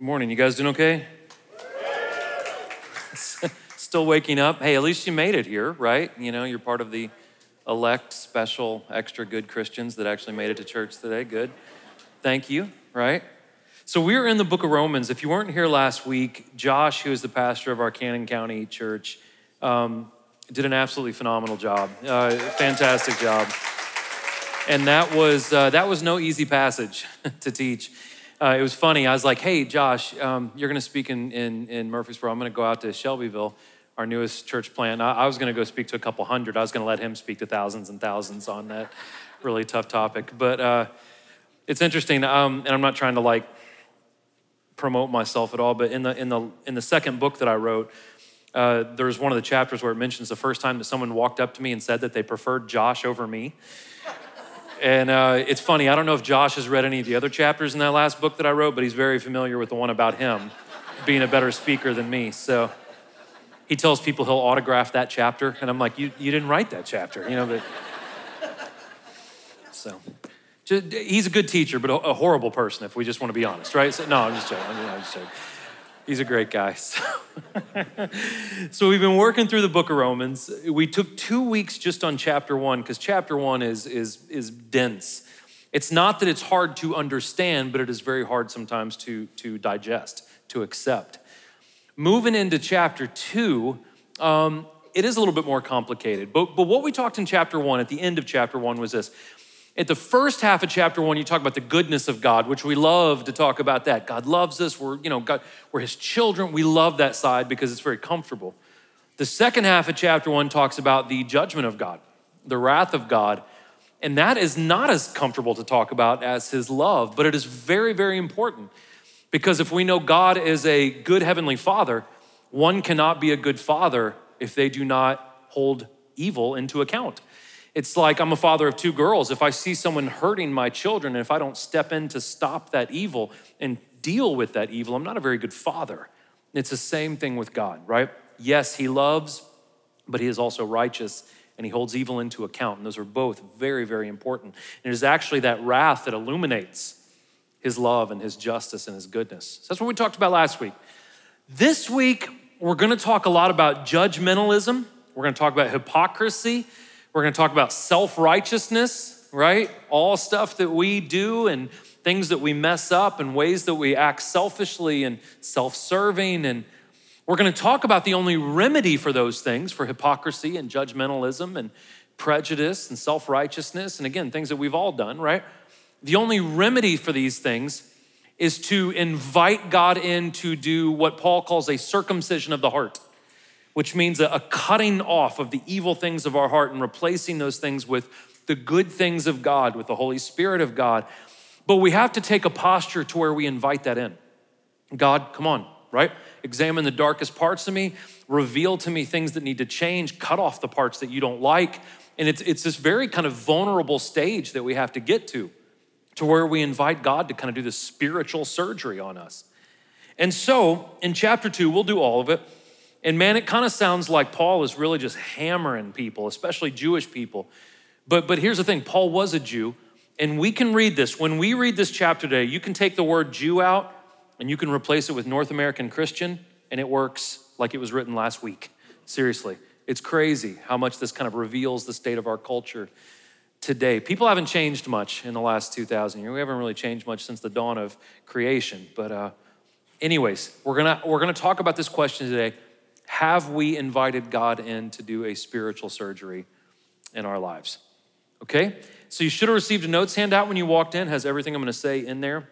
Good morning. You guys doing okay? Still waking up? Hey, at least you made it here, right? You know, you're part of the elect, special, extra good Christians that actually made it to church today. Good. Thank you, right? So we're in the book of Romans. If you weren't here last week, Josh, who is the pastor of our Cannon County church, um, did an absolutely phenomenal job. Uh, fantastic job. And that was, uh, that was no easy passage to teach uh, it was funny. I was like, hey, Josh, um, you're going to speak in, in, in, Murfreesboro. I'm going to go out to Shelbyville, our newest church plant. I, I was going to go speak to a couple hundred. I was going to let him speak to thousands and thousands on that really tough topic. But uh, it's interesting, um, and I'm not trying to like promote myself at all, but in the, in the, in the second book that I wrote, uh, there's one of the chapters where it mentions the first time that someone walked up to me and said that they preferred Josh over me. And uh, it's funny, I don't know if Josh has read any of the other chapters in that last book that I wrote, but he's very familiar with the one about him being a better speaker than me. So he tells people he'll autograph that chapter. And I'm like, you, you didn't write that chapter, you know, but. So he's a good teacher, but a, a, horrible person, if we just want to be honest, right? So, no, I'm just joking. I'm just joking. He's a great guy. So. so. we've been working through the book of Romans. We took two weeks just on chapter one because chapter one is, is, is dense. It's not that it's hard to understand, but it is very hard sometimes to, to digest, to accept. Moving into chapter two, um, it is a little bit more complicated. But, but what we talked in chapter one, at the end of chapter one, was this at the first half of chapter one, you talk about the goodness of God, which we love to talk about that. God loves us. We're, you know, God, we're his children. We love that side because it's very comfortable. The second half of chapter one talks about the judgment of God, the wrath of God. And that is not as comfortable to talk about as his love, but it is very, very important. Because if we know God is a good heavenly father, one cannot be a good father if they do not hold evil into account. It's like I'm a father of two girls. If I see someone hurting my children, and if I don't step in to stop that evil and deal with that evil, I'm not a very good father. It's the same thing with God, right? Yes, He loves, but He is also righteous and He holds evil into account. And those are both very, very important. And it is actually that wrath that illuminates His love and His justice and His goodness. So that's what we talked about last week. This week, we're going to talk a lot about judgmentalism, we're going to talk about hypocrisy. We're going to talk about self righteousness, right? All stuff that we do and things that we mess up and ways that we act selfishly and self serving. And we're going to talk about the only remedy for those things, for hypocrisy and judgmentalism and prejudice and self righteousness. And again, things that we've all done, right? The only remedy for these things is to invite God in to do what Paul calls a circumcision of the heart which means a, cutting off of the evil things of our heart and replacing those things with the good things of God, with the Holy Spirit of God. But we have to take a posture to where we invite that in. God, come on, right? Examine the darkest parts of me, reveal to me things that need to change, cut off the parts that you don't like. And it's, it's this very kind of vulnerable stage that we have to get to, to where we invite God to kind of do this spiritual surgery on us. And so in chapter two, we'll do all of it. And man, it kind of sounds like Paul is really just hammering people, especially Jewish people. But, but here's the thing Paul was a Jew, and we can read this. When we read this chapter today, you can take the word Jew out and you can replace it with North American Christian, and it works like it was written last week. Seriously, it's crazy how much this kind of reveals the state of our culture today. People haven't changed much in the last 2,000 years. We haven't really changed much since the dawn of creation. But, uh, anyways, we're gonna, we're gonna talk about this question today have we invited God in to do a spiritual surgery in our lives? Okay? So you should have received a notes handout when you walked in, has everything I'm going to say in there.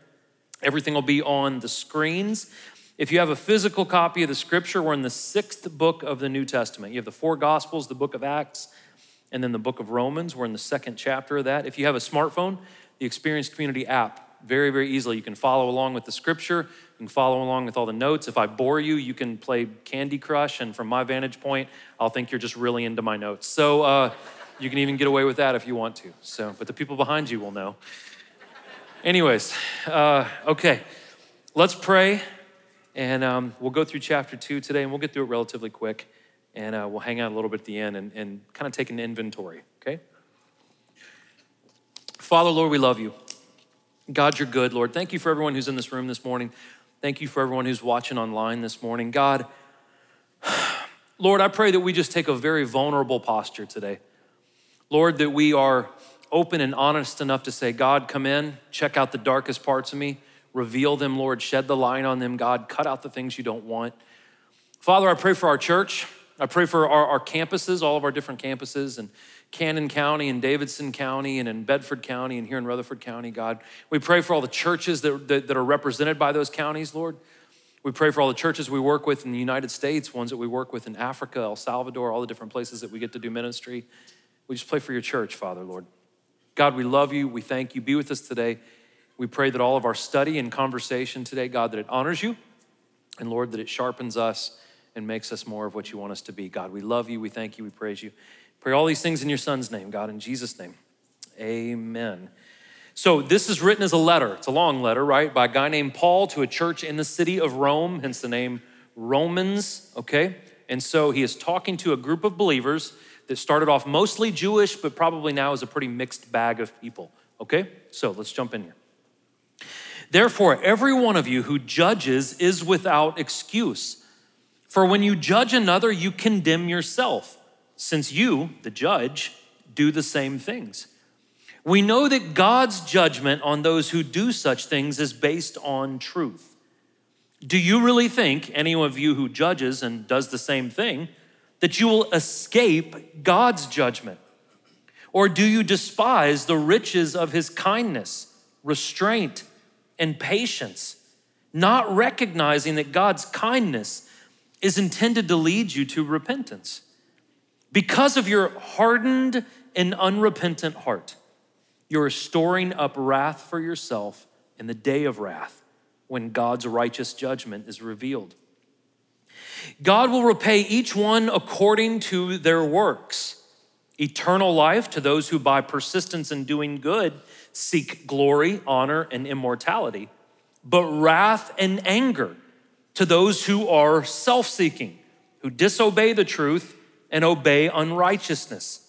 Everything will be on the screens. If you have a physical copy of the scripture, we're in the sixth book of the New Testament. You have the four Gospels, the book of Acts, and then the book of Romans. We're in the second chapter of that. If you have a smartphone, the Experience Community app very, very easily. You can follow along with the scripture, you can follow along with all the notes. If I bore you, you can play Candy Crush, and from my vantage point, I'll think you're just really into my notes. So uh, you can even get away with that if you want to. So, but the people behind you will know. Anyways, uh, okay, let's pray, and um, we'll go through chapter two today, and we'll get through it relatively quick, and uh, we'll hang out a little bit at the end and, and kind of take an inventory, okay? Father, Lord, we love you. God, you're good, Lord. Thank you for everyone who's in this room this morning. Thank you for everyone who's watching online this morning. God, Lord, I pray that we just take a very vulnerable posture today. Lord, that we are open and honest enough to say, God, come in, check out the darkest parts of me, reveal them, Lord, shed the light on them, God, cut out the things you don't want. Father, I pray for our church. I pray for our, our campuses, all of our different campuses, and Cannon County and Davidson County and in Bedford County and here in Rutherford County, God. We pray for all the churches that, that, that, are represented by those counties, Lord. We pray for all the churches we work with in the United States, ones that we work with in Africa, El Salvador, all the different places that we get to do ministry. We just pray for your church, Father, Lord. God, we love you. We thank you. Be with us today. We pray that all of our study and conversation today, God, that it honors you, and Lord, that it sharpens us and makes us more of what you want us to be. God, we love you. We thank you. We praise you. Pray all these things in your son's name, God, in Jesus' name. Amen. So, this is written as a letter. It's a long letter, right? By a guy named Paul to a church in the city of Rome, hence the name Romans, okay? And so he is talking to a group of believers that started off mostly Jewish, but probably now is a pretty mixed bag of people, okay? So, let's jump in here. Therefore, every one of you who judges is without excuse. For when you judge another, you condemn yourself since you, the judge, do the same things. We know that God's judgment on those who do such things is based on truth. Do you really think, any of you who judges and does the same thing, that you will escape God's judgment? Or do you despise the riches of his kindness, restraint, and patience, not recognizing that God's kindness is intended to lead you to repentance? Because of your hardened and unrepentant heart, you're storing up wrath for yourself in the day of wrath when God's righteous judgment is revealed. God will repay each one according to their works eternal life to those who, by persistence in doing good, seek glory, honor, and immortality, but wrath and anger to those who are self seeking, who disobey the truth and obey unrighteousness.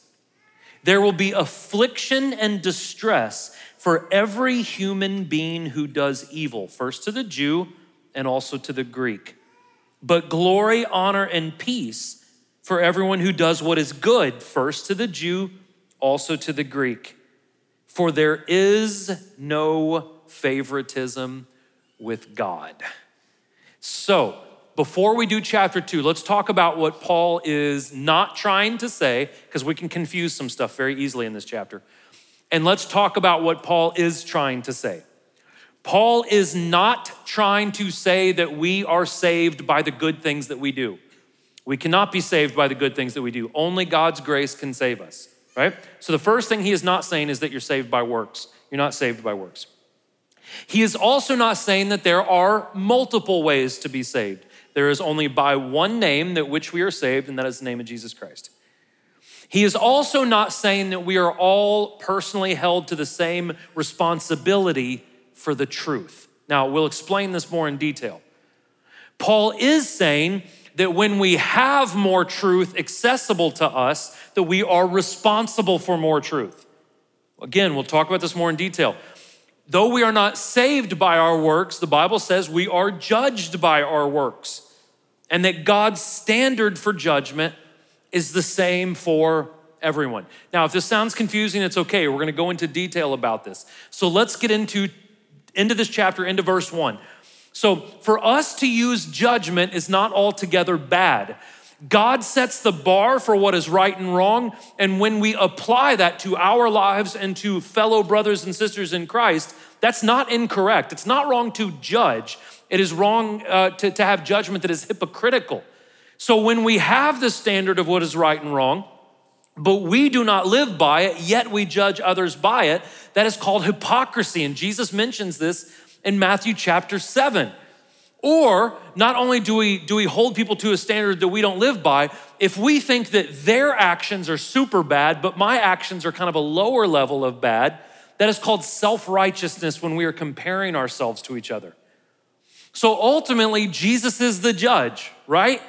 There will be affliction and distress for every human being who does evil, first to the Jew and also to the Greek. But glory, honor, and peace for everyone who does what is good, first to the Jew, also to the Greek. For there is no favoritism with God. So, before we do chapter two, let's talk about what Paul is not trying to say, because we can confuse some stuff very easily in this chapter. And let's talk about what Paul is trying to say. Paul is not trying to say that we are saved by the good things that we do. We cannot be saved by the good things that we do. Only God's grace can save us, right? So the first thing he is not saying is that you're saved by works. You're not saved by works. He is also not saying that there are multiple ways to be saved. There is only by one name that which we are saved, and that is the name of Jesus Christ. He is also not saying that we are all personally held to the same responsibility for the truth. Now, we'll explain this more in detail. Paul is saying that when we have more truth accessible to us, that we are responsible for more truth. Again, we'll talk about this more in detail. Though we are not saved by our works, the Bible says we are judged by our works and that God's standard for judgment is the same for everyone. Now, if this sounds confusing, it's okay. We're going to go into detail about this. So let's get into into this chapter, into verse 1. So, for us to use judgment is not altogether bad. God sets the bar for what is right and wrong, and when we apply that to our lives and to fellow brothers and sisters in Christ, that's not incorrect. It's not wrong to judge. It is wrong uh, to, to have judgment that is hypocritical. So when we have the standard of what is right and wrong, but we do not live by it, yet we judge others by it, that is called hypocrisy. And Jesus mentions this in Matthew chapter 7. Or not only do we, do we hold people to a standard that we don't live by, if we think that their actions are super bad, but my actions are kind of a lower level of bad, that is called self righteousness when we are comparing ourselves to each other. So ultimately, Jesus is the judge, right?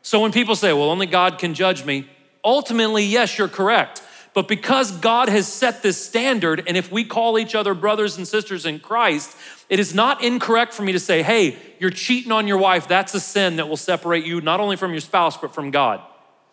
So when people say, well, only God can judge me, ultimately, yes, you're correct. But because God has set this standard, and if we call each other brothers and sisters in Christ, It is not incorrect for me to say, hey, you're cheating on your wife. That's a sin that will separate you not only from your spouse, but from God.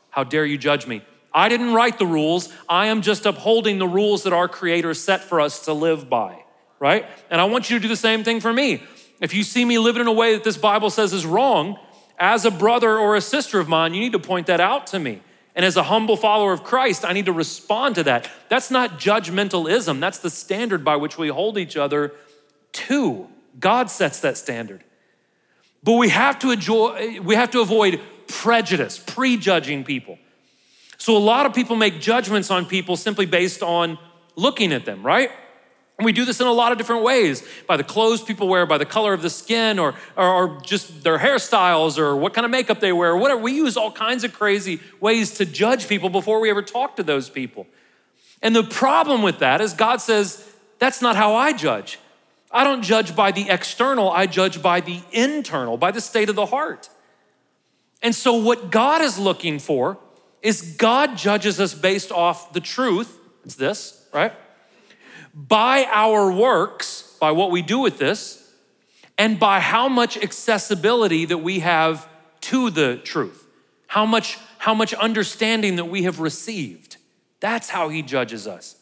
How dare you judge me? I didn't write the rules. I am just upholding the rules that our Creator set for us to live by, right? And I want you to do the same thing for me. If you see me living in a way that this Bible says is wrong, as a brother or a sister of mine, you need to point that out to me. And as a humble follower of Christ, I need to respond to that. That's not judgmentalism, that's the standard by which we hold each other to. God sets that standard. But we have to enjoy, we have to avoid prejudice, prejudging people. So a lot of people make judgments on people simply based on looking at them, right? And we do this in a lot of different ways by the clothes people wear, by the color of the skin, or, or, or, just their hairstyles, or what kind of makeup they wear, or whatever. We use all kinds of crazy ways to judge people before we ever talk to those people. And the problem with that is God says, that's not how I judge. I don't judge by the external, I judge by the internal, by the state of the heart. And so, what God is looking for is God judges us based off the truth. It's this, right? By our works, by what we do with this, and by how much accessibility that we have to the truth, how much, how much understanding that we have received. That's how he judges us.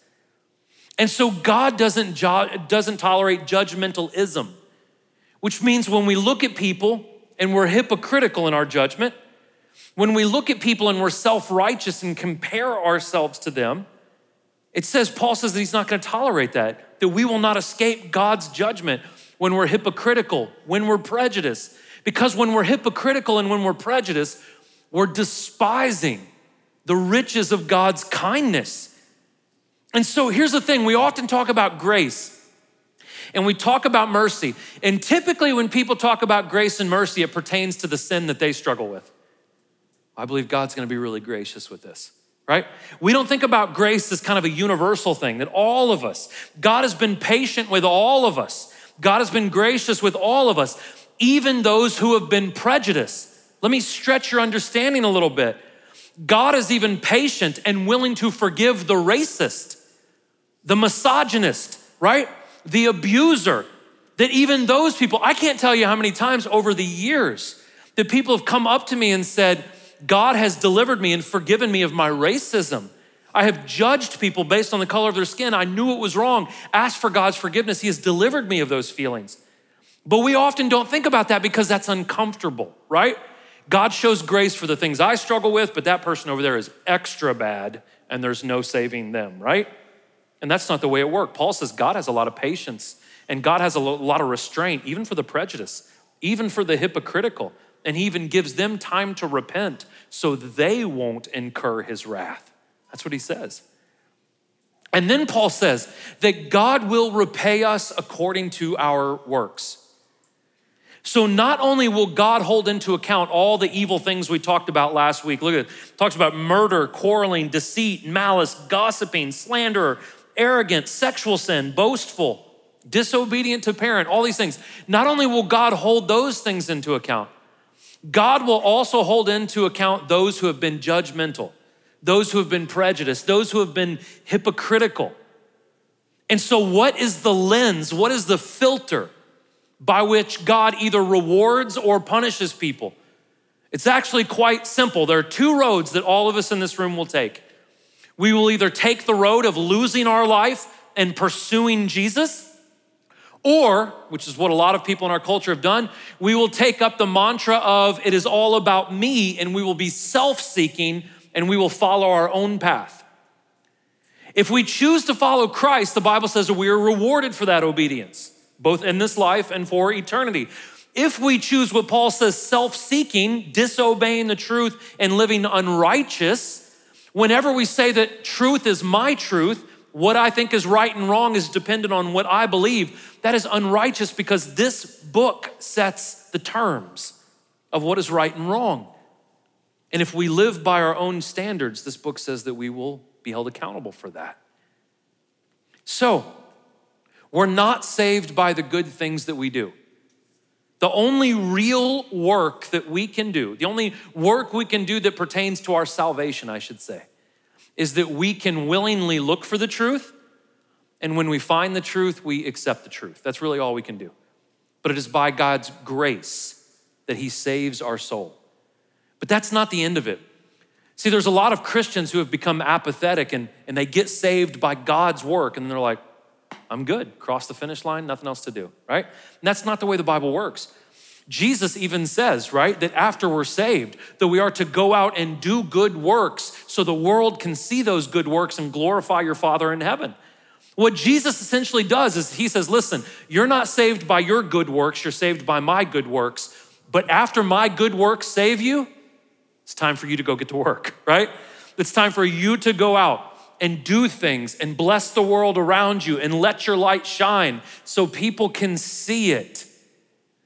And so God doesn't, doesn't tolerate judgmentalism, which means when we look at people and we're hypocritical in our judgment, when we look at people and we're self righteous and compare ourselves to them, it says, Paul says that he's not going to tolerate that, that we will not escape God's judgment when we're hypocritical, when we're prejudiced. Because when we're hypocritical and when we're prejudiced, we're despising the riches of God's kindness. And so here's the thing we often talk about grace and we talk about mercy. And typically, when people talk about grace and mercy, it pertains to the sin that they struggle with. I believe God's gonna be really gracious with this right? We don't think about grace as kind of a universal thing, that all of us, God has been patient with all of us. God has been gracious with all of us, even those who have been prejudiced. Let me stretch your understanding a little bit. God is even patient and willing to forgive the racist, the misogynist, right? The abuser, that even those people, I can't tell you how many times over the years that people have come up to me and said, God has delivered me and forgiven me of my racism. I have judged people based on the color of their skin. I knew it was wrong. Asked for God's forgiveness. He has delivered me of those feelings. But we often don't think about that because that's uncomfortable, right? God shows grace for the things I struggle with, but that person over there is extra bad and there's no saving them, right? And that's not the way it works. Paul says God has a lot of patience and God has a lot of restraint, even for the prejudice, even for the hypocritical. And he even gives them time to repent so they won't incur his wrath. That's what he says. And then Paul says that God will repay us according to our works. So not only will God hold into account all the evil things we talked about last week. Look at it. talks about murder, quarreling, deceit, malice, gossiping, slander, arrogant, sexual sin, boastful, disobedient to parent, all these things. Not only will God hold those things into account, God will also hold into account those who have been judgmental, those who have been prejudiced, those who have been hypocritical. And so, what is the lens? What is the filter by which God either rewards or punishes people? It's actually quite simple. There are two roads that all of us in this room will take. We will either take the road of losing our life and pursuing Jesus or, which is what a lot of people in our culture have done, we will take up the mantra of it is all about me and we will be self seeking and we will follow our own path. If we choose to follow Christ, the Bible says we are rewarded for that obedience, both in this life and for eternity. If we choose what Paul says, self seeking, disobeying the truth, and living unrighteous, whenever we say that truth is my truth, what I think is right and wrong is dependent on what I believe. That is unrighteous because this book sets the terms of what is right and wrong. And if we live by our own standards, this book says that we will be held accountable for that. So, we're not saved by the good things that we do. The only real work that we can do, the only work we can do that pertains to our salvation, I should say, is that we can willingly look for the truth. And when we find the truth, we accept the truth. That's really all we can do. but it is by God's grace that He saves our soul. But that's not the end of it. See, there's a lot of Christians who have become apathetic and, and they get saved by God's work, and they're like, I'm good, cross the finish line, nothing else to do, right? And that's not the way the Bible works. Jesus even says, right, that after we're saved, that we are to go out and do good works so the world can see those good works and glorify your Father in heaven. What Jesus essentially does is he says, listen, you're not saved by your good works, you're saved by my good works. But after my good works save you, it's time for you to go get to work, right? It's time for you to go out and do things and bless the world around you and let your light shine so people can see it.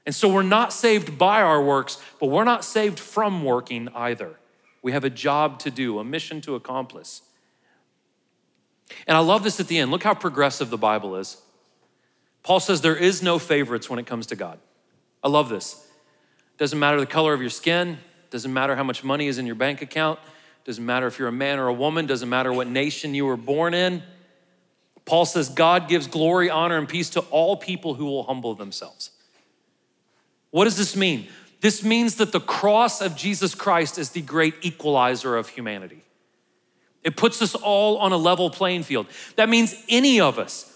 And so we're not saved by our works, but we're not saved from working either. We have a job to do, a mission to accomplish. And I love this at the end. Look how progressive the Bible is. Paul says there is no favorites when it comes to God. I love this. Doesn't matter the color of your skin, doesn't matter how much money is in your bank account, doesn't matter if you're a man or a woman, doesn't matter what nation you were born in. Paul says God gives glory, honor, and peace to all people who will humble themselves. What does this mean? This means that the cross of Jesus Christ is the great equalizer of humanity. It puts us all on a level playing field. That means any of us,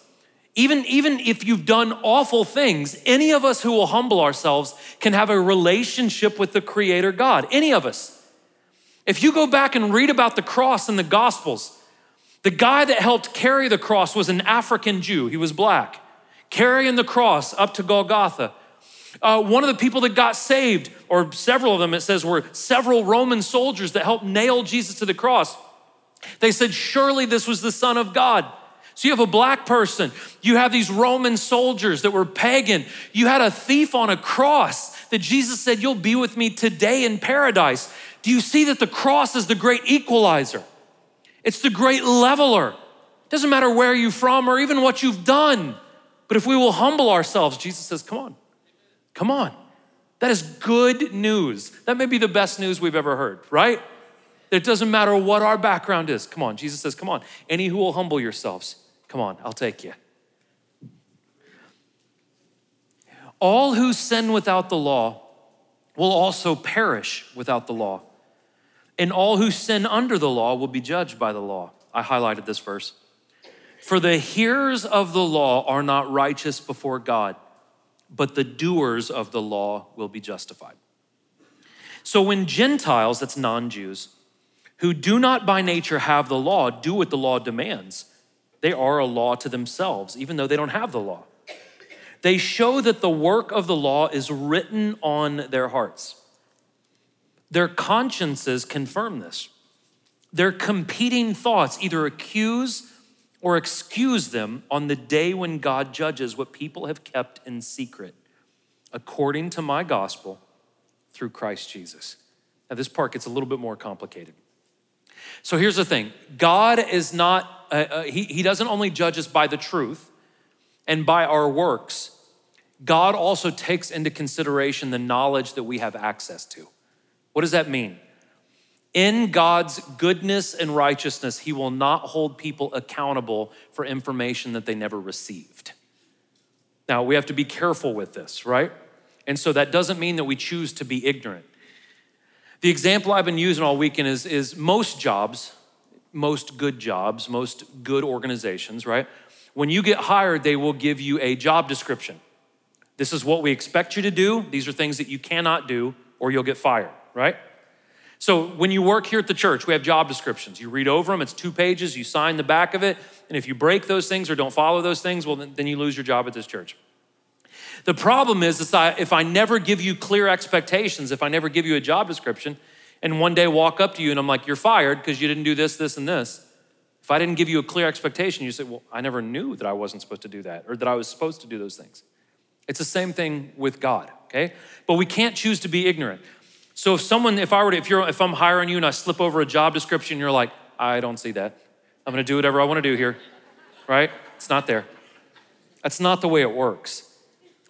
even, even if you've done awful things, any of us who will humble ourselves can have a relationship with the Creator God. Any of us. If you go back and read about the cross in the Gospels, the guy that helped carry the cross was an African Jew. He was black, carrying the cross up to Golgotha. Uh, one of the people that got saved, or several of them, it says, were several Roman soldiers that helped nail Jesus to the cross. They said, Surely this was the Son of God. So you have a black person, you have these Roman soldiers that were pagan, you had a thief on a cross that Jesus said, You'll be with me today in paradise. Do you see that the cross is the great equalizer? It's the great leveler. It doesn't matter where you're from or even what you've done. But if we will humble ourselves, Jesus says, Come on, come on. That is good news. That may be the best news we've ever heard, right? It doesn't matter what our background is. Come on, Jesus says, Come on. Any who will humble yourselves, come on, I'll take you. All who sin without the law will also perish without the law. And all who sin under the law will be judged by the law. I highlighted this verse. For the hearers of the law are not righteous before God, but the doers of the law will be justified. So when Gentiles, that's non Jews, who do not by nature have the law do what the law demands. They are a law to themselves, even though they don't have the law. They show that the work of the law is written on their hearts. Their consciences confirm this. Their competing thoughts either accuse or excuse them on the day when God judges what people have kept in secret, according to my gospel through Christ Jesus. Now, this part gets a little bit more complicated. So here's the thing God is not, uh, uh, he, he doesn't only judge us by the truth and by our works, God also takes into consideration the knowledge that we have access to. What does that mean? In God's goodness and righteousness, He will not hold people accountable for information that they never received. Now, we have to be careful with this, right? And so that doesn't mean that we choose to be ignorant. The example I've been using all weekend is, is most jobs, most good jobs, most good organizations, right? When you get hired, they will give you a job description. This is what we expect you to do. These are things that you cannot do, or you'll get fired, right? So when you work here at the church, we have job descriptions. You read over them, it's two pages, you sign the back of it, and if you break those things or don't follow those things, well, then you lose your job at this church. The problem is, is that if I never give you clear expectations, if I never give you a job description, and one day walk up to you and I'm like, you're fired because you didn't do this, this, and this. If I didn't give you a clear expectation, you say, well, I never knew that I wasn't supposed to do that or that I was supposed to do those things. It's the same thing with God, okay? But we can't choose to be ignorant. So if someone, if I were to, if you're, if I'm hiring you and I slip over a job description, you're like, I don't see that. I'm gonna do whatever I wanna do here, right? It's not there. That's not the way it works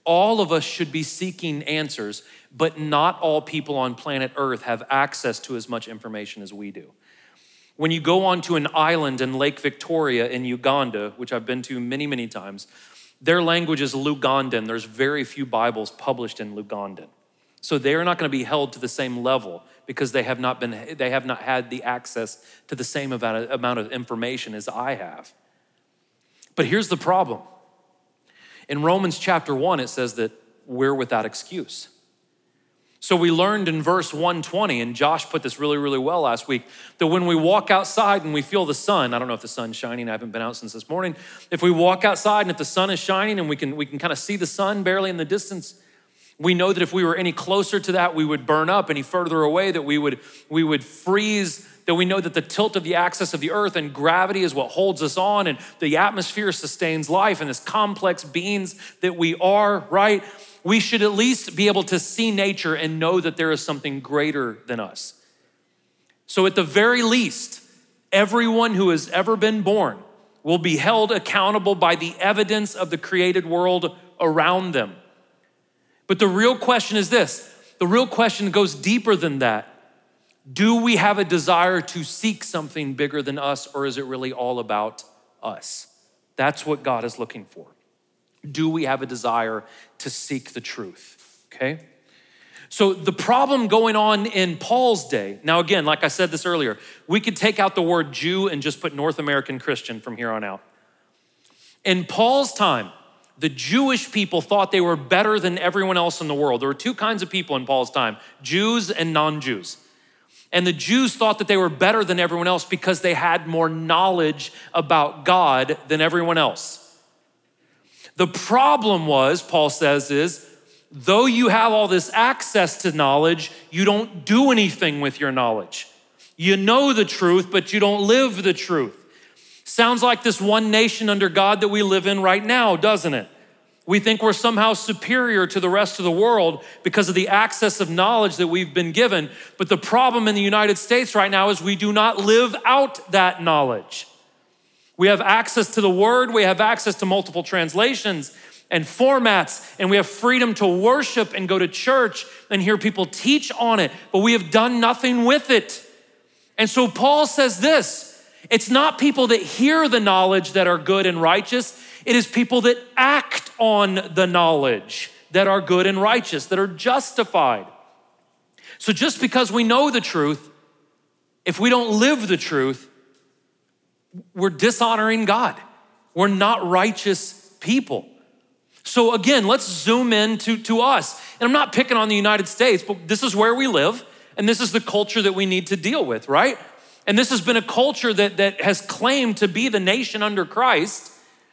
all of us should be seeking answers, but not all people on planet Earth have access to as much information as we do. When you go onto an island in Lake Victoria in Uganda, which I've been to many, many times, Their language is Lugandan. There's very few Bibles published in Lugandan. So they are not going to be held to the same level because they have not been they have not had the access to the same amount of information as I have. But here's the problem. In Romans chapter 1 it says that we're without excuse. So we learned in verse 120, and Josh put this really, really well last week, that when we walk outside and we feel the sun, I don't know if the sun's shining, I haven't been out since this morning. If we walk outside and if the sun is shining and we can, we can kind of see the sun barely in the distance, we know that if we were any closer to that, we would burn up, any further away, that we would, we would freeze, that we know that the tilt of the axis of the earth and gravity is what holds us on, and the atmosphere sustains life, and this complex beings that we are, right? we should at least be able to see nature and know that there is something greater than us. So, at the very least, everyone who has ever been born will be held accountable by the evidence of the created world around them. But the real question is this the real question goes deeper than that. Do we have a desire to seek something bigger than us, or is it really all about us? That's what God is looking for. Do we have a desire to seek the truth? Okay? So, the problem going on in Paul's day, now again, like I said this earlier, we could take out the word Jew and just put North American Christian from here on out. In Paul's time, the Jewish people thought they were better than everyone else in the world. There were two kinds of people in Paul's time Jews and non Jews. And the Jews thought that they were better than everyone else because they had more knowledge about God than everyone else. The problem was, Paul says, is though you have all this access to knowledge, you don't do anything with your knowledge. You know the truth, but you don't live the truth. Sounds like this one nation under God that we live in right now, doesn't it? We think we're somehow superior to the rest of the world because of the access of knowledge that we've been given. But the problem in the United States right now is we do not live out that knowledge. We have access to the word, we have access to multiple translations and formats, and we have freedom to worship and go to church and hear people teach on it, but we have done nothing with it. And so Paul says this it's not people that hear the knowledge that are good and righteous, it is people that act on the knowledge that are good and righteous, that are justified. So just because we know the truth, if we don't live the truth, we're dishonoring God. We're not righteous people. So again, let's zoom in to, to us. And I'm not picking on the United States, but this is where we live, and this is the culture that we need to deal with, right? And this has been a culture that, that has claimed to be the nation under Christ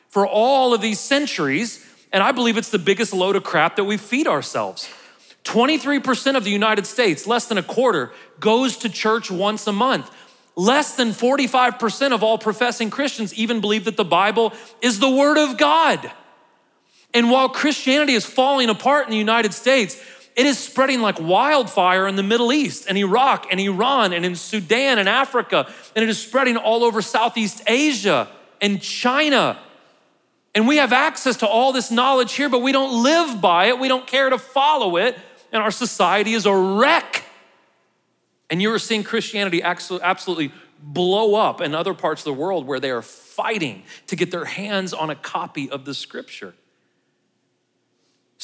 for all of these centuries. And I believe it's the biggest load of crap that we feed ourselves. 23% of the United States, less than a quarter, goes to church once a month. Less than 45% of all professing Christians even believe that the Bible is the Word of God. And while Christianity is falling apart in the United States, it is spreading like wildfire in the Middle East and Iraq and Iran and in Sudan and Africa. And it is spreading all over Southeast Asia and China. And we have access to all this knowledge here, but we don't live by it. We don't care to follow it. And our society is a wreck. And you are seeing Christianity absolutely blow up in other parts of the world where they are fighting to get their hands on a copy of the scripture.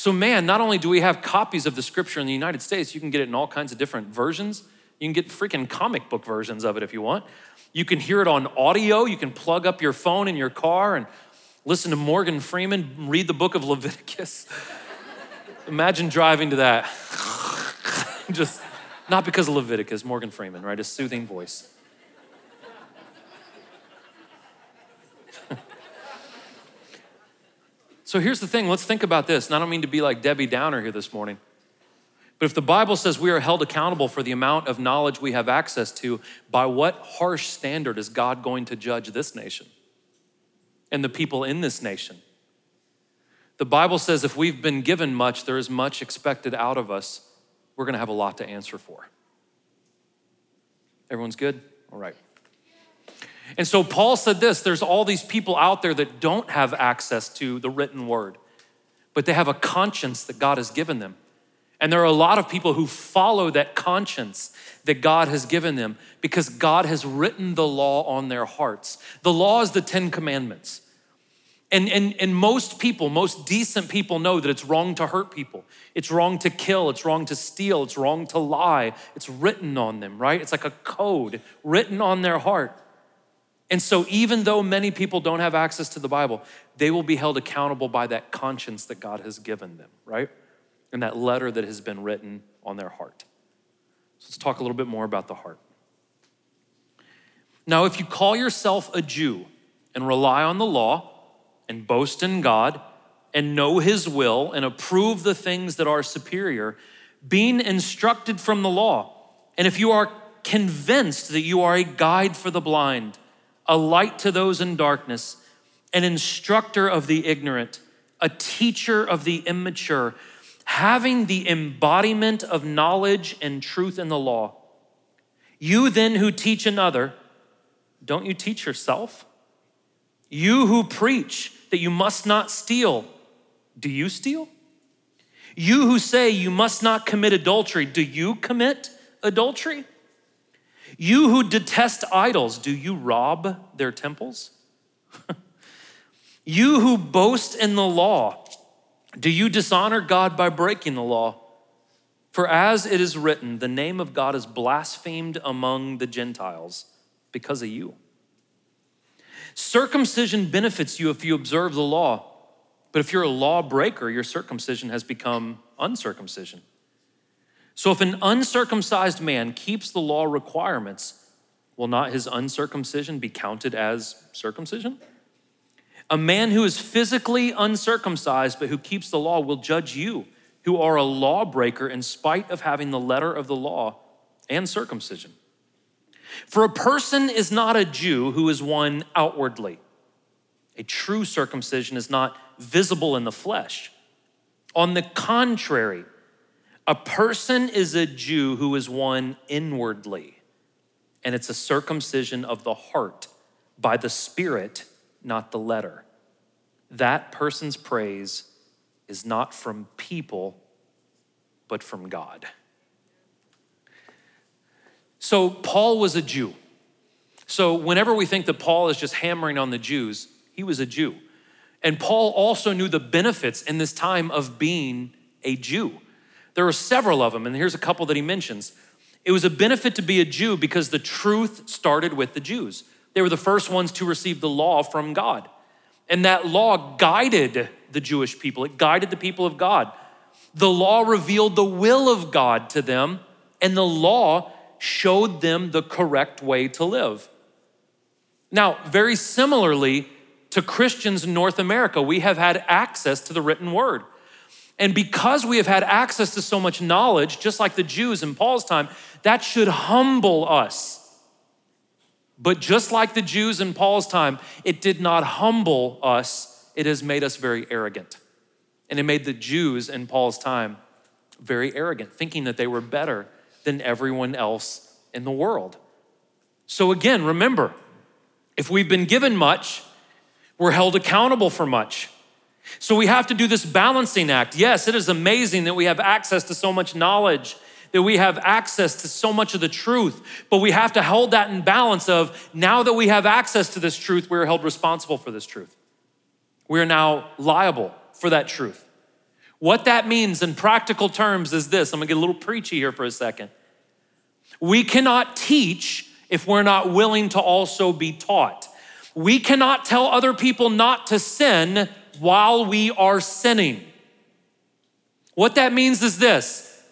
So, man, not only do we have copies of the scripture in the United States, you can get it in all kinds of different versions. You can get freaking comic book versions of it if you want. You can hear it on audio. You can plug up your phone in your car and listen to Morgan Freeman read the book of Leviticus. Imagine driving to that. Just not because of Leviticus, Morgan Freeman, right? A soothing voice. So here's the thing let's think about this. And I don't mean to be like Debbie Downer here this morning. But if the Bible says we are held accountable for the amount of knowledge we have access to, by what harsh standard is God going to judge this nation and the people in this nation? The Bible says if we've been given much, there is much expected out of us we're going to have a lot to answer for. Everyone's good? All right. And so Paul said this there's all these people out there that don't have access to the written word, but they have a conscience that God has given them. And there are a lot of people who follow that conscience that God has given them because God has written the law on their hearts. The law is the Ten Commandments. And, and, and most people, most decent people know that it's wrong to hurt people. It's wrong to kill. It's wrong to steal. It's wrong to lie. It's written on them, right? It's like a code written on their heart. And so, even though many people don't have access to the Bible, they will be held accountable by that conscience that God has given them, right? And that letter that has been written on their heart. So, let's talk a little bit more about the heart. Now, if you call yourself a Jew and rely on the law and boast in God and know His will and approve the things that are superior, being instructed from the law, and if you are convinced that you are a guide for the blind, a light to those in darkness, an instructor of the ignorant, a teacher of the immature, having the embodiment of knowledge and truth in the law. You then who teach another, don't you teach yourself? You who preach that you must not steal, do you steal? You who say you must not commit adultery, do you commit adultery? You who detest idols, do you rob their temples? you who boast in the law, do you dishonor God by breaking the law? For as it is written, the name of God is blasphemed among the Gentiles because of you. Circumcision benefits you if you observe the law, but if you're a lawbreaker, your circumcision has become uncircumcision. So if an uncircumcised man keeps the law requirements, will not his uncircumcision be counted as circumcision? A man who is physically uncircumcised but who keeps the law will judge you, who are a lawbreaker in spite of having the letter of the law and circumcision. For a person is not a Jew who is one outwardly. A true circumcision is not visible in the flesh. On the contrary, a person is a Jew who is one inwardly, and it's a circumcision of the heart by the Spirit, not the letter. That person's praise is not from people, but from God. So, Paul was a Jew. So, whenever we think that Paul is just hammering on the Jews, he was a Jew. And Paul also knew the benefits in this time of being a Jew. There are several of them, and here's a couple that he mentions. It was a benefit to be a Jew because the truth started with the Jews. They were the first ones to receive the law from God. And that law guided the Jewish people, it guided the people of God. The law revealed the will of God to them, and the law showed them the correct way to live. Now, very similarly to Christians in North America, we have had access to the written word. And because we have had access to so much knowledge, just like the Jews in Paul's time, that should humble us. But just like the Jews in Paul's time, it did not humble us, it has made us very arrogant. And it made the Jews in Paul's time very arrogant, thinking that they were better than everyone else in the world. So, again, remember, if we've been given much, we're held accountable for much. So we have to do this balancing act. Yes, it is amazing that we have access to so much knowledge, that we have access to so much of the truth, but we have to hold that in balance of now that we have access to this truth, we're held responsible for this truth. We are now liable for that truth. What that means in practical terms is this I'm gonna get a little preachy here for a second. We cannot teach if we're not willing to also be taught. We cannot tell other people not to sin while we are sinning. What that means is this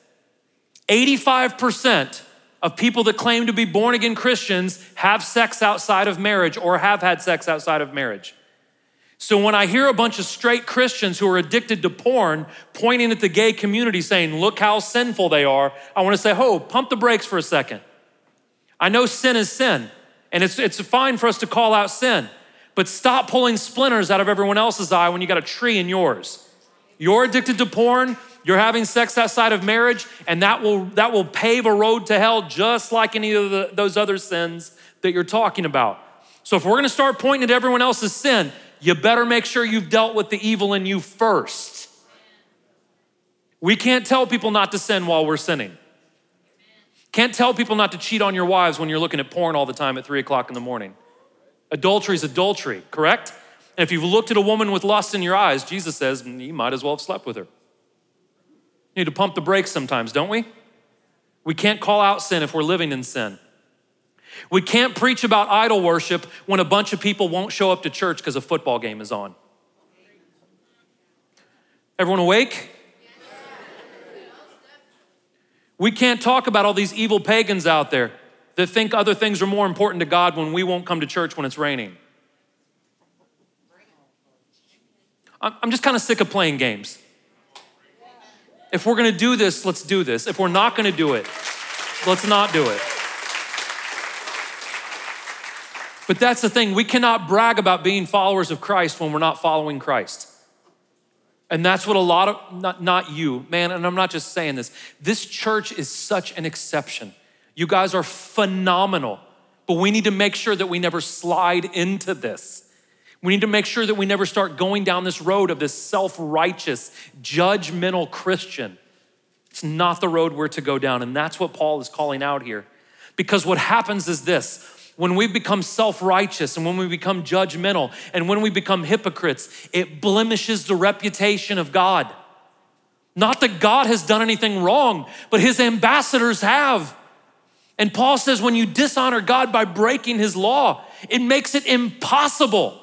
85% of people that claim to be born again Christians have sex outside of marriage or have had sex outside of marriage. So when I hear a bunch of straight Christians who are addicted to porn pointing at the gay community saying, look how sinful they are, I want to say, oh, pump the brakes for a second. I know sin is sin, and it's, it's fine for us to call out sin. But stop pulling splinters out of everyone else's eye when you got a tree in yours. You're addicted to porn, you're having sex outside of marriage, and that will, that will pave a road to hell just like any of the, those other sins that you're talking about. So if we're gonna start pointing at everyone else's sin, you better make sure you've dealt with the evil in you first. We can't tell people not to sin while we're sinning. Can't tell people not to cheat on your wives when you're looking at porn all the time at three o'clock in the morning. Adultery is adultery, correct? And if you've looked at a woman with lust in your eyes, Jesus says, you might as well have slept with her. We need to pump the brakes sometimes, don't we? We can't call out sin if we're living in sin. We can't preach about idol worship when a bunch of people won't show up to church because a football game is on. Everyone awake? We can't talk about all these evil pagans out there that think other things are more important to God when we won't come to church when it's raining. I'm just kind of sick of playing games. If we're gonna do this, let's do this. If we're not gonna do it, let's not do it. But that's the thing, we cannot brag about being followers of Christ when we're not following Christ. And that's what a lot of, not, not you, man, and I'm not just saying this. This church is such an exception. You guys are phenomenal, but we need to make sure that we never slide into this. We need to make sure that we never start going down this road of this self righteous, judgmental Christian. It's not the road we're to go down. And that's what Paul is calling out here. Because what happens is this when we become self righteous and when we become judgmental and when we become hypocrites, it blemishes the reputation of God. Not that God has done anything wrong, but his ambassadors have. And Paul says when you dishonor God by breaking his law, it makes it impossible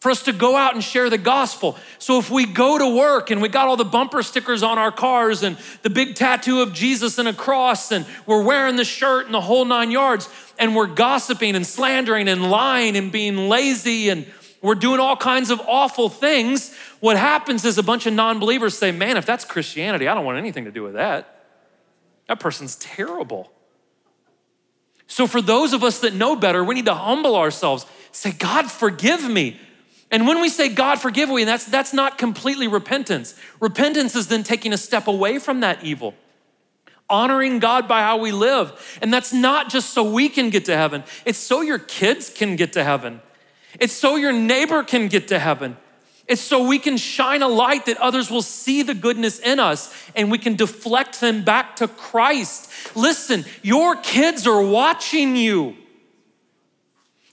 for us to go out and share the gospel. So if we go to work and we got all the bumper stickers on our cars and the big tattoo of Jesus and a cross and we're wearing the shirt and the whole nine yards and we're gossiping and slandering and lying and being lazy and we're doing all kinds of awful things, what happens is a bunch of non believers say, Man, if that's Christianity, I don't want anything to do with that. That person's terrible. So, for those of us that know better, we need to humble ourselves. Say, God, forgive me. And when we say, God, forgive me, that's, that's not completely repentance. Repentance is then taking a step away from that evil, honoring God by how we live. And that's not just so we can get to heaven, it's so your kids can get to heaven, it's so your neighbor can get to heaven. It's so we can shine a light that others will see the goodness in us and we can deflect them back to Christ. Listen, your kids are watching you.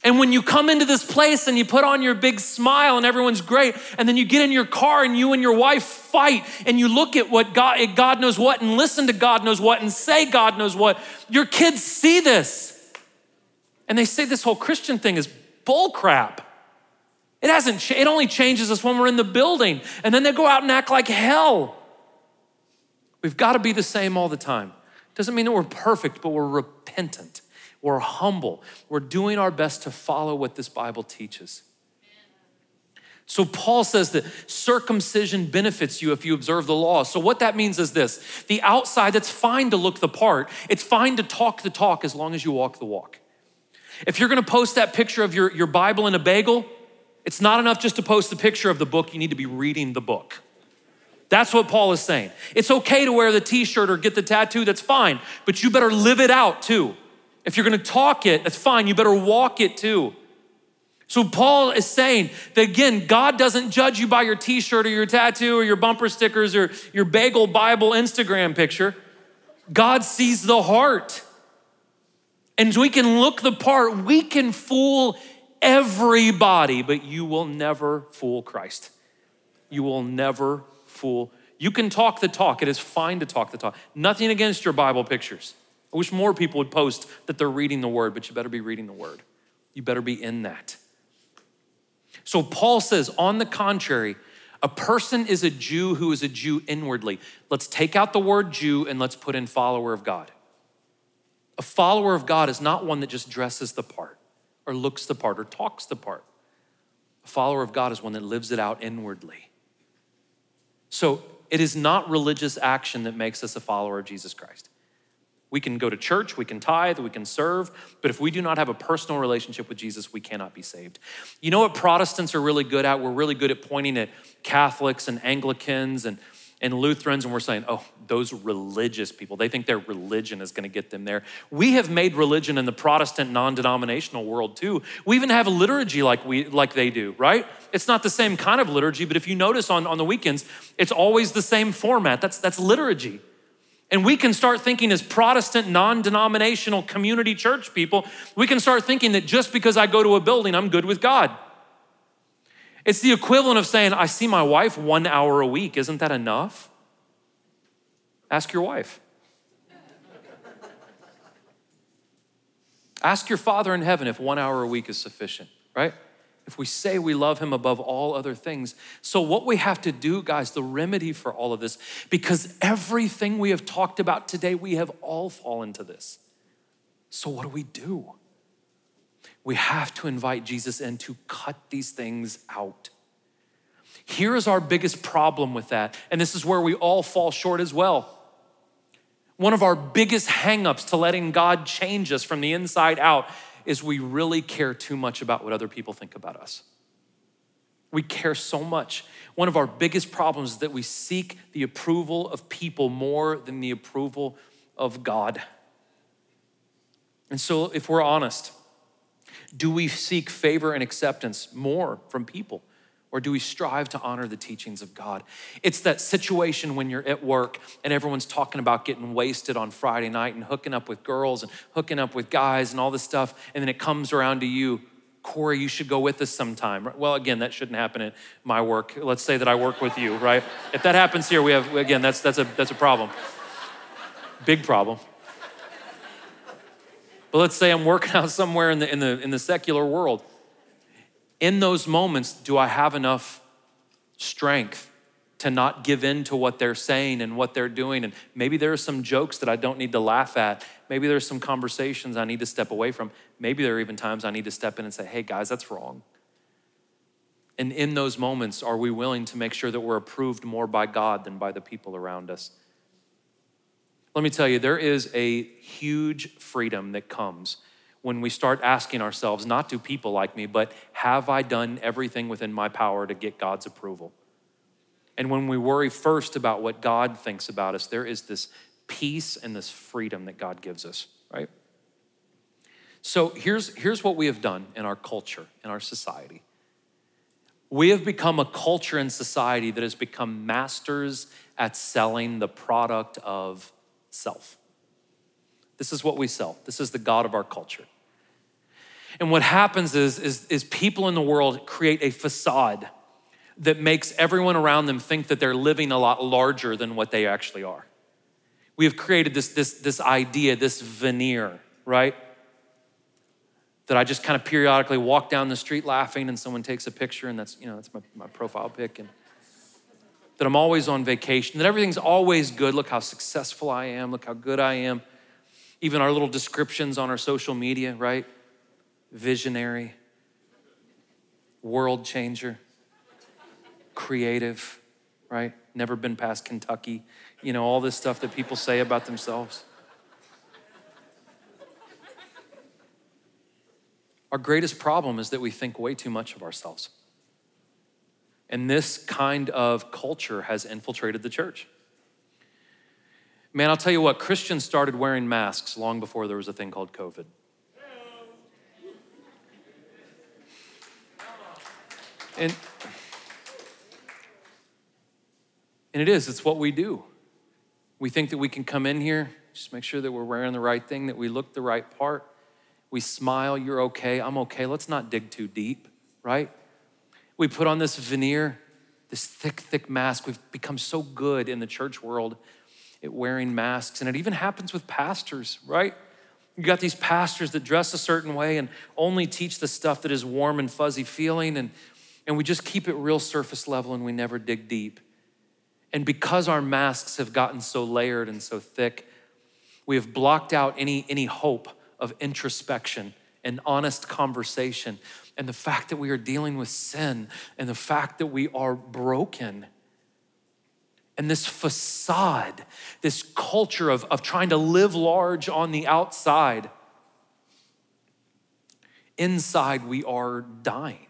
And when you come into this place and you put on your big smile and everyone's great, and then you get in your car and you and your wife fight and you look at what God, God knows what and listen to God knows what and say God knows what, your kids see this. And they say this whole Christian thing is bullcrap. It hasn't, it only changes us when we're in the building. And then they go out and act like hell. We've got to be the same all the time. Doesn't mean that we're perfect, but we're repentant. We're humble. We're doing our best to follow what this Bible teaches. So, Paul says that circumcision benefits you if you observe the law. So, what that means is this the outside, it's fine to look the part, it's fine to talk the talk as long as you walk the walk. If you're gonna post that picture of your, your Bible in a bagel, it's not enough just to post the picture of the book, you need to be reading the book. That's what Paul is saying. It's okay to wear the t shirt or get the tattoo, that's fine, but you better live it out too. If you're gonna talk it, that's fine. You better walk it too. So Paul is saying that again, God doesn't judge you by your t-shirt or your tattoo or your bumper stickers or your bagel Bible Instagram picture. God sees the heart. And we can look the part, we can fool everybody, but you will never fool Christ. You will never fool. You can talk the talk. It is fine to talk the talk. Nothing against your Bible pictures. I wish more people would post that they're reading the word, but you better be reading the word. You better be in that. So Paul says, on the contrary, a person is a Jew who is a Jew inwardly. Let's take out the word Jew and let's put in follower of God. A follower of God is not one that just dresses the part or looks the part or talks the part. A follower of God is one that lives it out inwardly. So it is not religious action that makes us a follower of Jesus Christ. We can go to church, we can tithe, we can serve, but if we do not have a personal relationship with Jesus, we cannot be saved. You know what Protestants are really good at? We're really good at pointing at Catholics and Anglicans and, and Lutherans, and we're saying, oh, those religious people, they think their religion is going to get them there. We have made religion in the Protestant non denominational world too. We even have a liturgy like, we, like they do, right? It's not the same kind of liturgy, but if you notice on, on the weekends, it's always the same format. That's, that's liturgy. And we can start thinking as Protestant, non denominational community church people, we can start thinking that just because I go to a building, I'm good with God. It's the equivalent of saying, I see my wife one hour a week. Isn't that enough? Ask your wife. Ask your Father in heaven if one hour a week is sufficient, right? If we say we love Him above all other things. So, what we have to do, guys, the remedy for all of this, because everything we have talked about today, we have all fallen to this. So, what do we do? We have to invite Jesus in to cut these things out. Here is our biggest problem with that, and this is where we all fall short as well. One of our biggest hangups to letting God change us from the inside out is we really care too much about what other people think about us. We care so much. One of our biggest problems is that we seek the approval of people more than the approval of God. And so, if we're honest, do we seek favor and acceptance more from people? Or do we strive to honor the teachings of God? It's that situation when you're at work and everyone's talking about getting wasted on Friday night and hooking up with girls and hooking up with guys and all this stuff. And then it comes around to you, Corey, you should go with us sometime. Well, again, that shouldn't happen at my work. Let's say that I work with you, right? If that happens here, we have, again, that's, that's, a, that's a problem. Big problem. But let's say I'm working out somewhere in the, in the, in the secular world in those moments, do I have enough strength to not give in to what they're saying and what they're doing? And maybe there are some jokes that I don't need to laugh at. Maybe there's some conversations I need to step away from. Maybe there are even times I need to step in and say, hey, guys, that's wrong. And in those moments, are we willing to make sure that we're approved more by God than by the people around us? Let me tell you, there is a huge freedom that comes when we start asking ourselves, not do people like me, but have I done everything within my power to get God's approval? And when we worry first about what God thinks about us, there is this peace and this freedom that God gives us, right? So here's, here's what we have done in our culture, in our society. We have become a culture and society that has become masters at selling the product of self. This is what we sell. This is the God of our culture. And what happens is, is, is people in the world create a facade that makes everyone around them think that they're living a lot larger than what they actually are. We have created this, this, this idea, this veneer, right? That I just kind of periodically walk down the street laughing and someone takes a picture and that's, you know, that's my, my profile pic. And that I'm always on vacation, that everything's always good. Look how successful I am. Look how good I am. Even our little descriptions on our social media, right? visionary, world changer, creative, right? Never been past Kentucky. You know, all this stuff that people say about themselves. Our greatest problem is that we think way too much of ourselves. And this kind of culture has infiltrated the church. Man, I'll tell you what, Christians started wearing masks long before there was a thing called COVID. And, and it is, it's what we do. We think that we can come in here, just make sure that we're wearing the right thing, that we look the right part. We smile, you're okay, I'm okay. Let's not dig too deep, right? We put on this veneer, this thick, thick mask. We've become so good in the church world at wearing masks, and it even happens with pastors, right? You got these pastors that dress a certain way and only teach the stuff that is warm and fuzzy feeling, and and we just keep it real surface level and we never dig deep. And because our masks have gotten so layered and so thick, we have blocked out any, any hope of introspection and honest conversation. And the fact that we are dealing with sin and the fact that we are broken. And this facade, this culture of, of trying to live large on the outside, inside we are dying.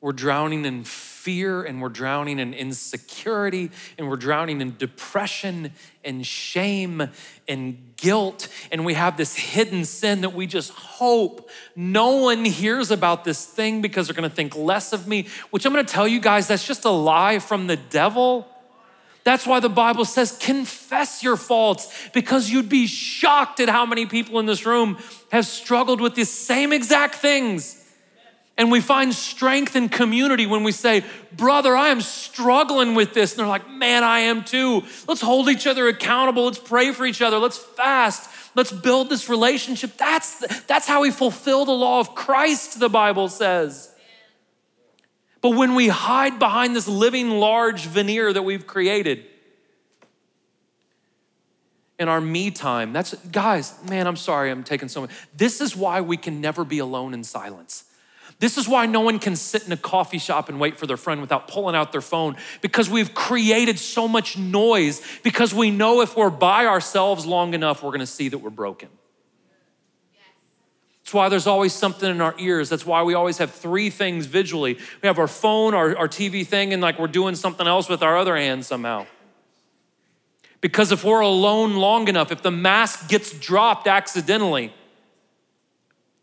We're drowning in fear and we're drowning in insecurity and we're drowning in depression and shame and guilt. And we have this hidden sin that we just hope no one hears about this thing because they're gonna think less of me, which I'm gonna tell you guys, that's just a lie from the devil. That's why the Bible says, confess your faults, because you'd be shocked at how many people in this room have struggled with the same exact things And we find strength in community when we say, Brother, I am struggling with this. And they're like, Man, I am too. Let's hold each other accountable. Let's pray for each other. Let's fast. Let's build this relationship. That's, that's how we fulfill the law of Christ, the Bible says. But when we hide behind this living large veneer that we've created in our me time, that's, guys, man, I'm sorry, I'm taking so much. This is why we can never be alone in silence. This is why no one can sit in a coffee shop and wait for their friend without pulling out their phone because we've created so much noise because we know if we're by ourselves long enough, we're gonna see that we're broken. That's why there's always something in our ears. That's why we always have three things visually. We have our phone, our, our TV thing, and like we're doing something else with our other hand somehow. Because if we're alone long enough, if the mask gets dropped accidentally,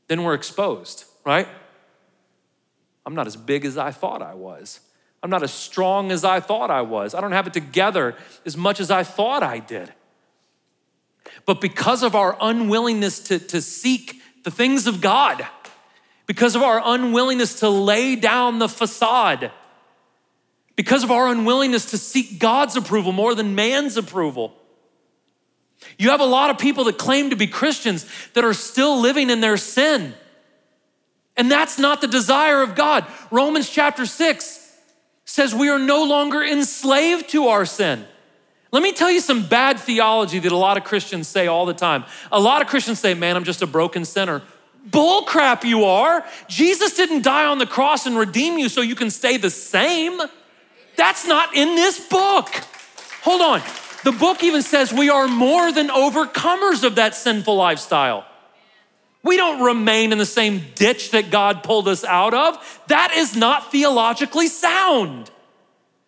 then we're exposed, right? I'm not as big as I thought I was. I'm not as strong as I thought I was. I don't have it together as much as I thought I did. But because of our unwillingness to, to seek the things of God, because of our unwillingness to lay down the facade, because of our unwillingness to seek God's approval more than man's approval, you have a lot of people that claim to be Christians that are still living in their sin. And that's not the desire of God. Romans chapter 6 says we are no longer enslaved to our sin. Let me tell you some bad theology that a lot of Christians say all the time. A lot of Christians say, Man, I'm just a broken sinner. Bull crap, you are. Jesus didn't die on the cross and redeem you so you can stay the same. That's not in this book. Hold on. The book even says we are more than overcomers of that sinful lifestyle. We don't remain in the same ditch that God pulled us out of. That is not theologically sound.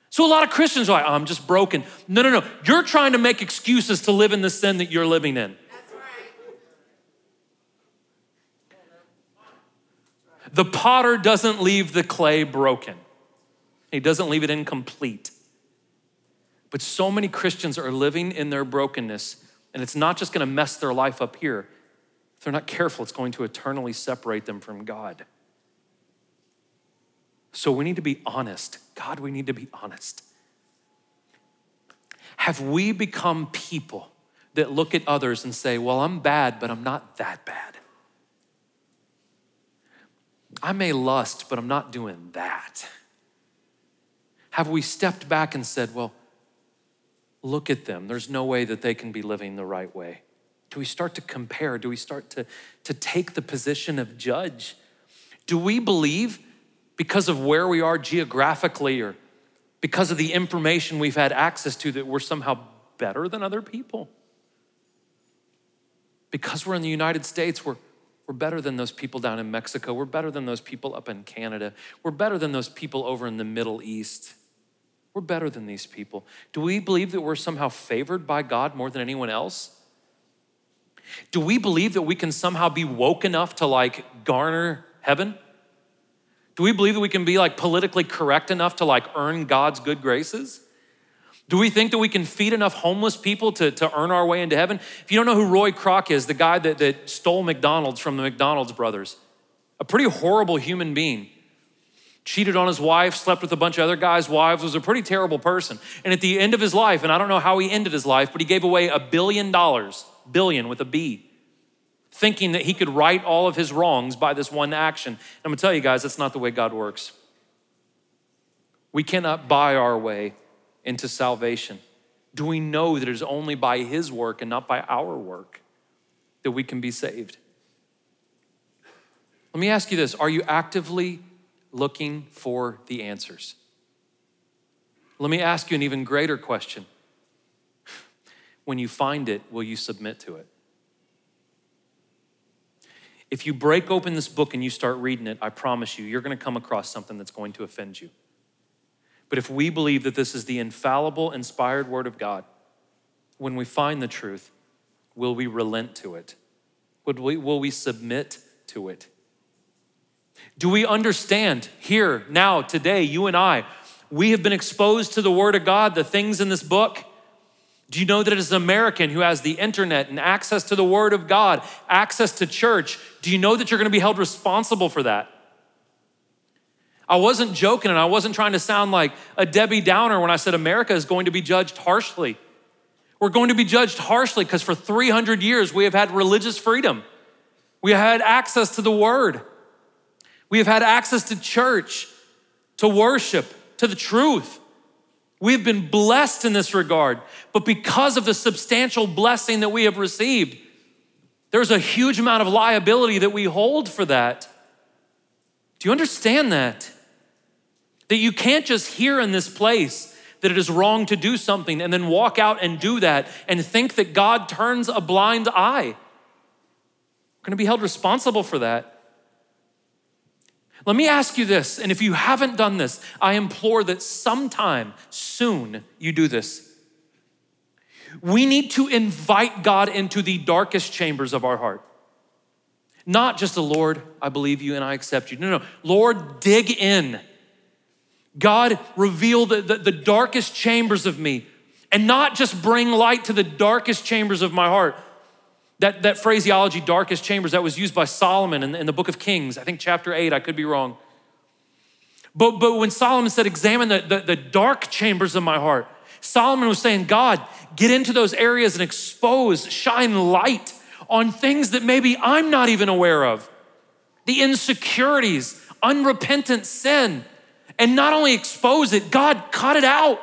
So a lot of Christians are like, I'm just broken. No, no, no. You're trying to make excuses to live in the sin that you're living in. The potter doesn't leave the clay broken. He doesn't leave it incomplete. But so many Christians are living in their brokenness, and it's not just gonna mess their life up here, they're not careful, it's going to eternally separate them from God. So we need to be honest. God, we need to be honest. Have we become people that look at others and say, Well, I'm bad, but I'm not that bad? I may lust, but I'm not doing that. Have we stepped back and said, Well, look at them. There's no way that they can be living the right way. Do we start to compare? Do we start to, to take the position of judge? Do we believe because of where we are geographically or because of the information we've had access to that we're somehow better than other people? Because we're in the United States, we're, we're better than those people down in Mexico. We're better than those people up in Canada. We're better than those people over in the Middle East. We're better than these people. Do we believe that we're somehow favored by God more than anyone else? Do we believe that we can somehow be woke enough to like garner heaven? Do we believe that we can be like politically correct enough to like earn God's good graces? Do we think that we can feed enough homeless people to, to earn our way into heaven? If you don't know who Roy Kroc is, the guy that, that stole McDonald's from the McDonald's brothers, a pretty horrible human being. Cheated on his wife, slept with a bunch of other guys' wives, was a pretty terrible person. And at the end of his life, and I don't know how he ended his life, but he gave away a billion dollars billion with a B, thinking that he could right all of his wrongs by this one action. I'm gonna tell you guys, that's not the way God works. We cannot buy our way into salvation. Do we know that it is only by his work and not by our work that we can be saved? Let me ask you this Are you actively looking for the answers? Let me ask you an even greater question when you find it, will you submit to it? If you break open this book and you start reading it, I promise you, you're going to come across something that's going to offend you. But if we believe that this is the infallible, inspired word of God, when we find the truth, will we relent to it? Will we, will we submit to it? Do we understand here, now, today, you and I, we have been exposed to the Word of God, the things in this book do you know that as an American who has the internet and access to the Word of God, access to church, do you know that you're going to be held responsible for that? I wasn't joking and I wasn't trying to sound like a Debbie Downer when I said America is going to be judged harshly. We're going to be judged harshly because for 300 years we have had religious freedom. We have had access to the word. We have had access to church, to worship, to the truth. We've been blessed in this regard, but because of the substantial blessing that we have received, there's a huge amount of liability that we hold for that. Do you understand that? That you can't just hear in this place that it is wrong to do something and then walk out and do that and think that God turns a blind eye. We're gonna be held responsible for that. Let me ask you this, and if you haven't done this, I implore that sometime soon you do this. We need to invite God into the darkest chambers of our heart. Not just a Lord, I believe you and I accept you. No, no, Lord, dig in. God, reveal the, the, the darkest chambers of me and not just bring light to the darkest chambers of my heart. That, that phraseology, darkest chambers, that was used by Solomon in, in the book of Kings, I think chapter 8, I could be wrong. But, but when Solomon said, examine the, the, the dark chambers of my heart, Solomon was saying, God, get into those areas and expose, shine light on things that maybe I'm not even aware of. The insecurities, unrepentant sin. And not only expose it, God, cut it out.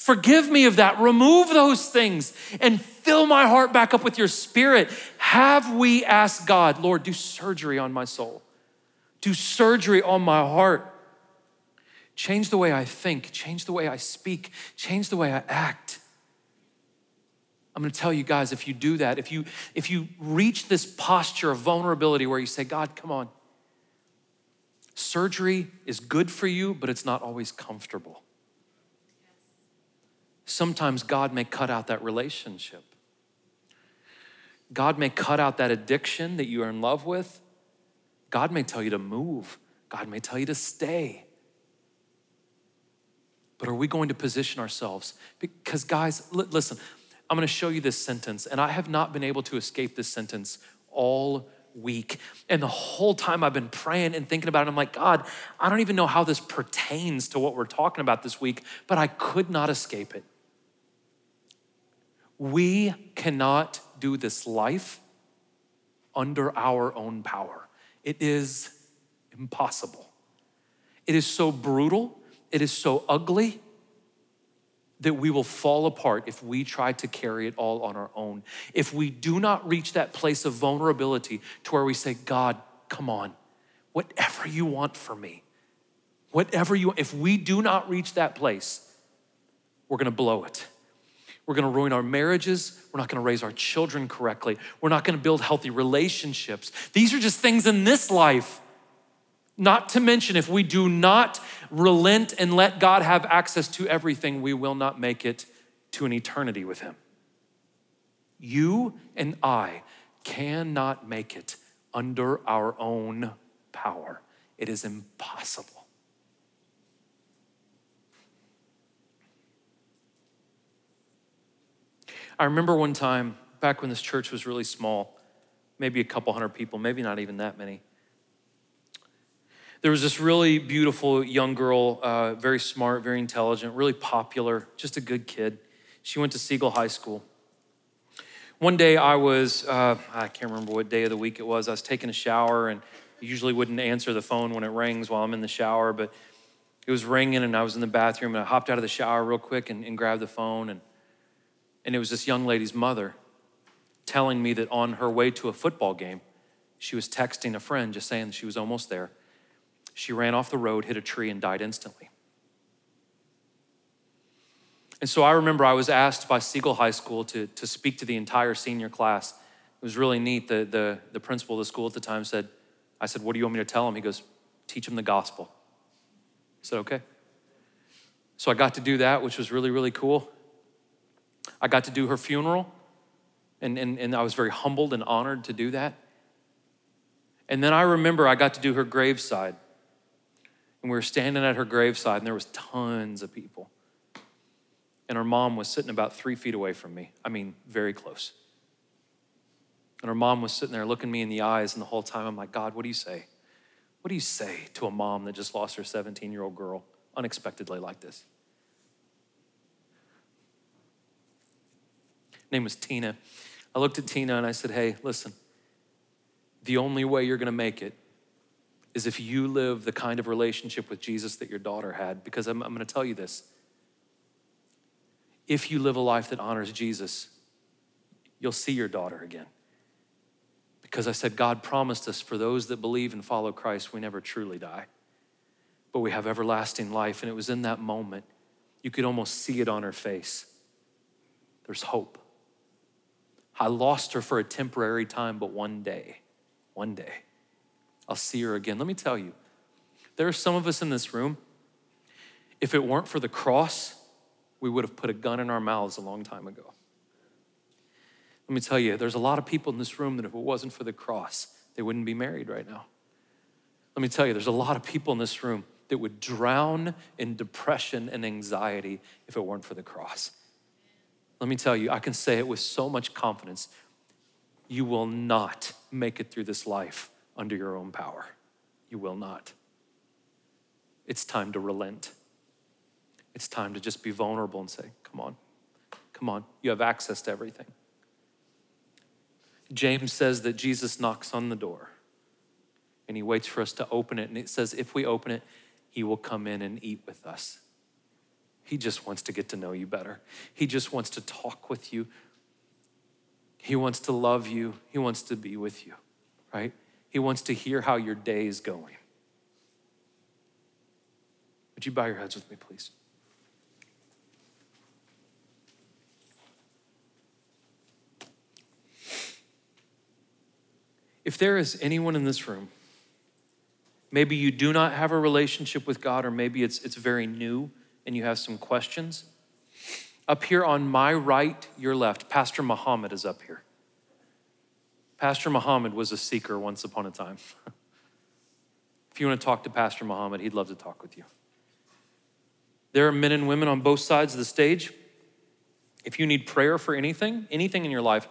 Forgive me of that. Remove those things and fill my heart back up with your spirit. Have we asked God, Lord, do surgery on my soul, do surgery on my heart. Change the way I think, change the way I speak, change the way I act. I'm gonna tell you guys, if you do that, if you if you reach this posture of vulnerability where you say, God, come on. Surgery is good for you, but it's not always comfortable. Sometimes God may cut out that relationship. God may cut out that addiction that you are in love with. God may tell you to move. God may tell you to stay. But are we going to position ourselves? Because, guys, listen, I'm going to show you this sentence, and I have not been able to escape this sentence all week. And the whole time I've been praying and thinking about it, I'm like, God, I don't even know how this pertains to what we're talking about this week, but I could not escape it. We cannot do this life under our own power. It is impossible. It is so brutal, it is so ugly that we will fall apart if we try to carry it all on our own. If we do not reach that place of vulnerability to where we say, God, come on, whatever you want for me, whatever you, if we do not reach that place, we're gonna blow it. We're gonna ruin our marriages. We're not gonna raise our children correctly. We're not gonna build healthy relationships. These are just things in this life. Not to mention, if we do not relent and let God have access to everything, we will not make it to an eternity with Him. You and I cannot make it under our own power, it is impossible. I remember one time back when this church was really small, maybe a couple hundred people, maybe not even that many. There was this really beautiful young girl, uh, very smart, very intelligent, really popular, just a good kid. She went to Siegel High School. One day I was, uh, I can't remember what day of the week it was, I was taking a shower and usually wouldn't answer the phone when it rings while I'm in the shower, but it was ringing and I was in the bathroom and I hopped out of the shower real quick and, and grabbed the phone and and it was this young lady's mother telling me that on her way to a football game, she was texting a friend just saying she was almost there. She ran off the road, hit a tree, and died instantly. And so I remember I was asked by Siegel High School to, to speak to the entire senior class. It was really neat. The, the, the principal of the school at the time said, I said, What do you want me to tell him? He goes, Teach him the gospel. I said, Okay. So I got to do that, which was really, really cool. I got to do her funeral, and, and, and I was very humbled and honored to do that. And then I remember I got to do her graveside. And we were standing at her graveside, and there was tons of people. And her mom was sitting about three feet away from me. I mean, very close. And her mom was sitting there looking me in the eyes, and the whole time I'm like, God, what do you say? What do you say to a mom that just lost her 17 year old girl unexpectedly like this? Name was Tina. I looked at Tina and I said, Hey, listen, the only way you're gonna make it is if you live the kind of relationship with Jesus that your daughter had. Because I'm, I'm gonna tell you this if you live a life that honors Jesus, you'll see your daughter again. Because I said, God promised us for those that believe and follow Christ, we never truly die, but we have everlasting life. And it was in that moment, you could almost see it on her face. There's hope. I lost her for a temporary time, but one day, one day, I'll see her again. Let me tell you, there are some of us in this room, if it weren't for the cross, we would have put a gun in our mouths a long time ago. Let me tell you, there's a lot of people in this room that if it wasn't for the cross, they wouldn't be married right now. Let me tell you, there's a lot of people in this room that would drown in depression and anxiety if it weren't for the cross. Let me tell you, I can say it with so much confidence. You will not make it through this life under your own power. You will not. It's time to relent. It's time to just be vulnerable and say, Come on, come on, you have access to everything. James says that Jesus knocks on the door and he waits for us to open it. And it says, if we open it, he will come in and eat with us. He just wants to get to know you better. He just wants to talk with you. He wants to love you. He wants to be with you, right? He wants to hear how your day is going. Would you bow your heads with me, please? If there is anyone in this room, maybe you do not have a relationship with God, or maybe it's, it's very new and you have some questions, up here on my right, your left, Pastor Muhammad is up here. Pastor Muhammad was a seeker once upon a time. if you want to talk to Pastor Muhammad, he'd love to talk with you. There are men and women on both sides of the stage. If you need prayer for anything, anything in your life,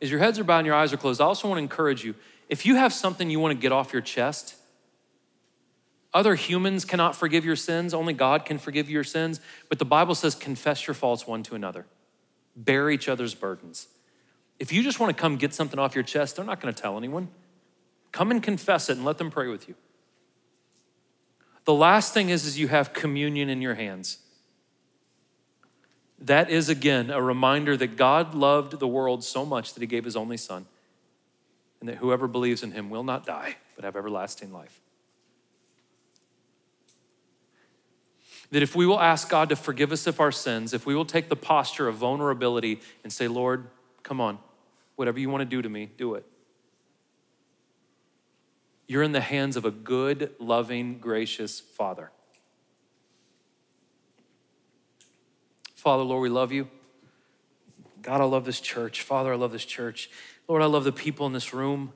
as your heads are bowed and your eyes are closed, I also want to encourage you if you have something you want to get off your chest, other humans cannot forgive your sins, only God can forgive your sins. But the Bible says, confess your faults one to another, bear each other's burdens. If you just want to come get something off your chest, they're not going to tell anyone. Come and confess it and let them pray with you. The last thing is, is you have communion in your hands. That is again a reminder that God loved the world so much that he gave his only son, and that whoever believes in him will not die, but have everlasting life. That if we will ask God to forgive us of our sins, if we will take the posture of vulnerability and say, Lord, come on, whatever you want to do to me, do it. You're in the hands of a good, loving, gracious Father. Father, Lord, we love you. God, I love this church. Father, I love this church. Lord, I love the people in this room.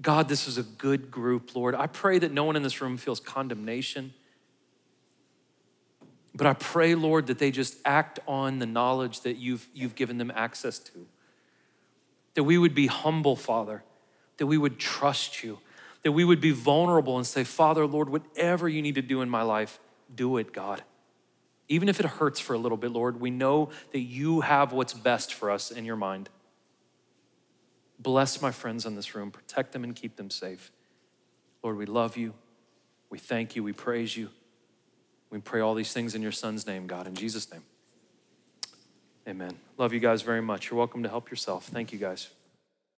God, this is a good group, Lord. I pray that no one in this room feels condemnation. But I pray, Lord, that they just act on the knowledge that you've, you've given them access to. That we would be humble, Father, that we would trust you, that we would be vulnerable and say, Father, Lord, whatever you need to do in my life, do it, God. Even if it hurts for a little bit, Lord, we know that you have what's best for us in your mind. Bless my friends in this room, protect them and keep them safe. Lord, we love you. We thank you. We praise you. We pray all these things in your son's name, God, in Jesus' name. Amen. Love you guys very much. You're welcome to help yourself. Thank you, guys.